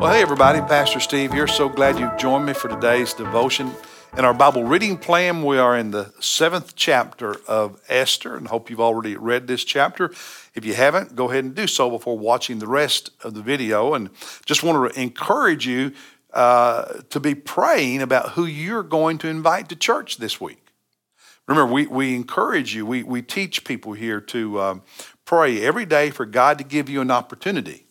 Well, hey, everybody, Pastor Steve here. So glad you've joined me for today's devotion. In our Bible reading plan, we are in the seventh chapter of Esther, and hope you've already read this chapter. If you haven't, go ahead and do so before watching the rest of the video. And just want to encourage you uh, to be praying about who you're going to invite to church this week. Remember, we, we encourage you, we, we teach people here to um, pray every day for God to give you an opportunity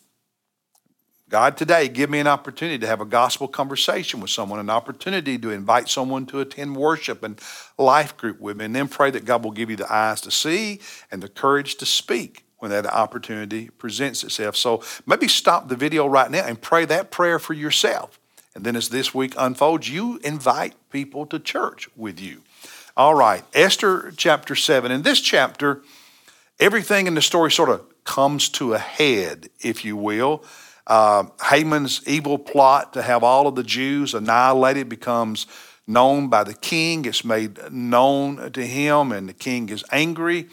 God, today, give me an opportunity to have a gospel conversation with someone, an opportunity to invite someone to attend worship and life group with me, and then pray that God will give you the eyes to see and the courage to speak when that opportunity presents itself. So maybe stop the video right now and pray that prayer for yourself. And then as this week unfolds, you invite people to church with you. All right, Esther chapter 7. In this chapter, everything in the story sort of comes to a head, if you will. Uh, Haman's evil plot to have all of the Jews annihilated becomes known by the king. It's made known to him, and the king is angry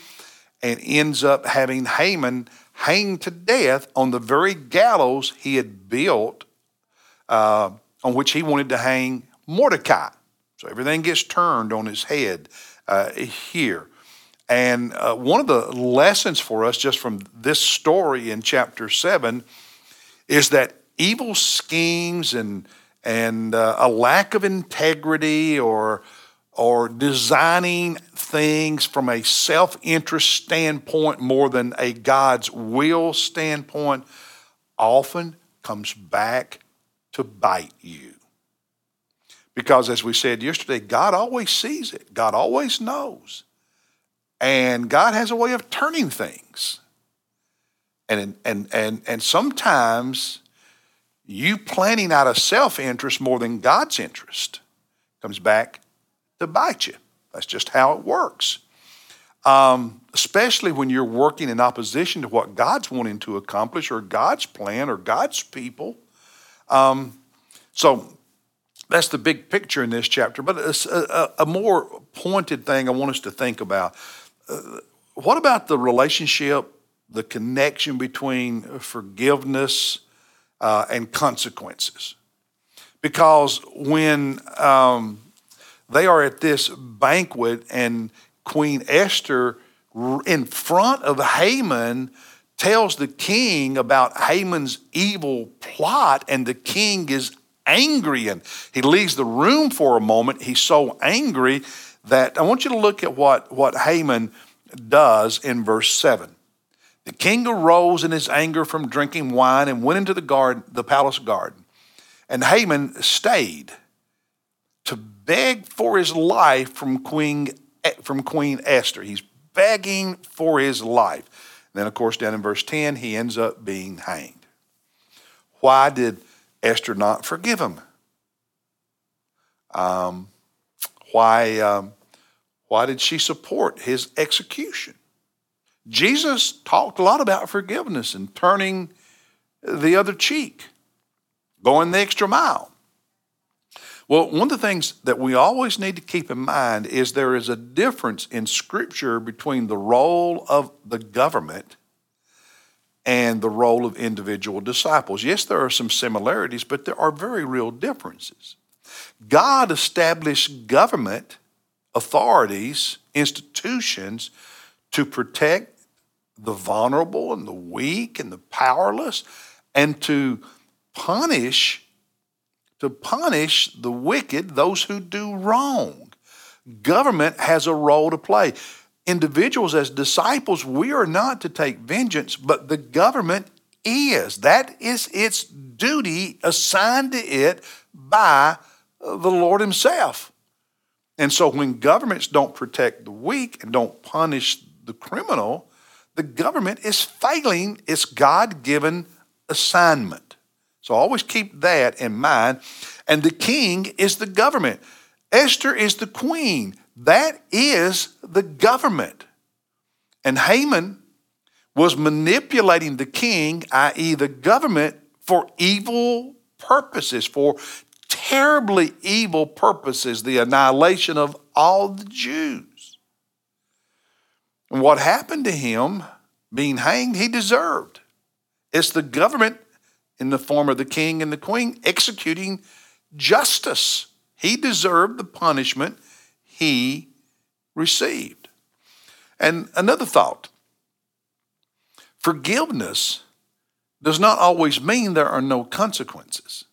and ends up having Haman hanged to death on the very gallows he had built uh, on which he wanted to hang Mordecai. So everything gets turned on his head uh, here. And uh, one of the lessons for us just from this story in chapter 7 is that evil schemes and and uh, a lack of integrity or or designing things from a self-interest standpoint more than a God's will standpoint often comes back to bite you. Because as we said yesterday, God always sees it. God always knows. And God has a way of turning things. And, and, and, and sometimes you planning out of self interest more than God's interest comes back to bite you. That's just how it works. Um, especially when you're working in opposition to what God's wanting to accomplish or God's plan or God's people. Um, so that's the big picture in this chapter. But a, a, a more pointed thing I want us to think about. Uh, what about the relationship the connection between forgiveness uh, and consequences. Because when um, they are at this banquet and Queen Esther, in front of Haman, tells the king about Haman's evil plot, and the king is angry and he leaves the room for a moment. He's so angry that I want you to look at what, what Haman does in verse 7. The king arose in his anger from drinking wine and went into the garden, the palace garden. And Haman stayed to beg for his life from Queen, from Queen Esther. He's begging for his life. And then, of course, down in verse 10, he ends up being hanged. Why did Esther not forgive him? Um, why, um, why did she support his execution? Jesus talked a lot about forgiveness and turning the other cheek, going the extra mile. Well, one of the things that we always need to keep in mind is there is a difference in Scripture between the role of the government and the role of individual disciples. Yes, there are some similarities, but there are very real differences. God established government authorities, institutions to protect the vulnerable and the weak and the powerless and to punish to punish the wicked those who do wrong. Government has a role to play. Individuals as disciples we are not to take vengeance but the government is. That is its duty assigned to it by the lord himself. And so when governments don't protect the weak and don't punish the criminal the government is failing its God given assignment. So always keep that in mind. And the king is the government. Esther is the queen. That is the government. And Haman was manipulating the king, i.e., the government, for evil purposes, for terribly evil purposes, the annihilation of all the Jews. And what happened to him being hanged, he deserved. It's the government in the form of the king and the queen executing justice. He deserved the punishment he received. And another thought forgiveness does not always mean there are no consequences.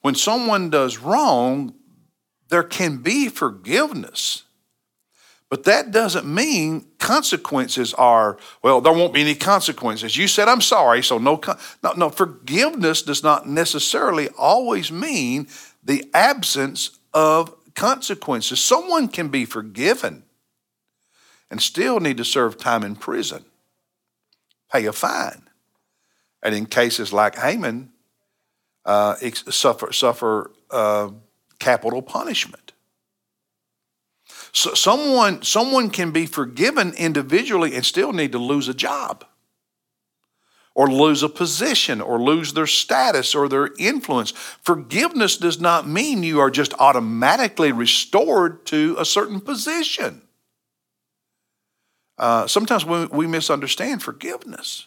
When someone does wrong, there can be forgiveness. But that doesn't mean consequences are, well, there won't be any consequences. You said, I'm sorry, so no, no, no. Forgiveness does not necessarily always mean the absence of consequences. Someone can be forgiven and still need to serve time in prison, pay a fine. And in cases like Haman, uh, suffer, suffer uh, capital punishment. So someone, someone can be forgiven individually and still need to lose a job or lose a position or lose their status or their influence. Forgiveness does not mean you are just automatically restored to a certain position. Uh, sometimes we, we misunderstand forgiveness.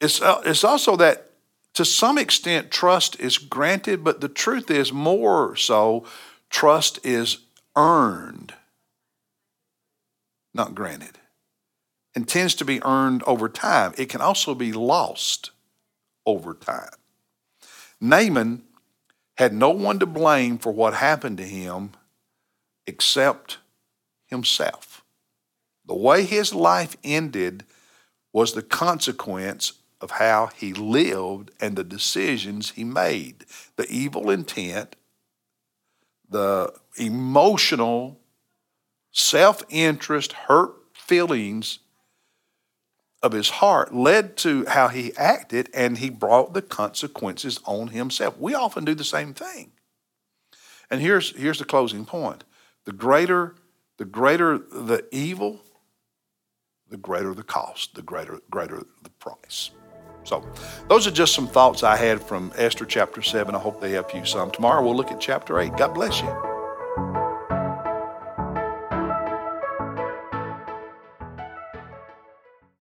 It's, uh, it's also that to some extent trust is granted, but the truth is more so, trust is earned, not granted, and tends to be earned over time. It can also be lost over time. Haman had no one to blame for what happened to him except himself. The way his life ended was the consequence of how he lived and the decisions he made. The evil intent, the emotional, self interest, hurt feelings of his heart led to how he acted, and he brought the consequences on himself. We often do the same thing. And here's, here's the closing point the greater, the greater the evil, the greater the cost, the greater, greater the price. So, those are just some thoughts I had from Esther chapter 7. I hope they help you some. Tomorrow we'll look at chapter 8. God bless you.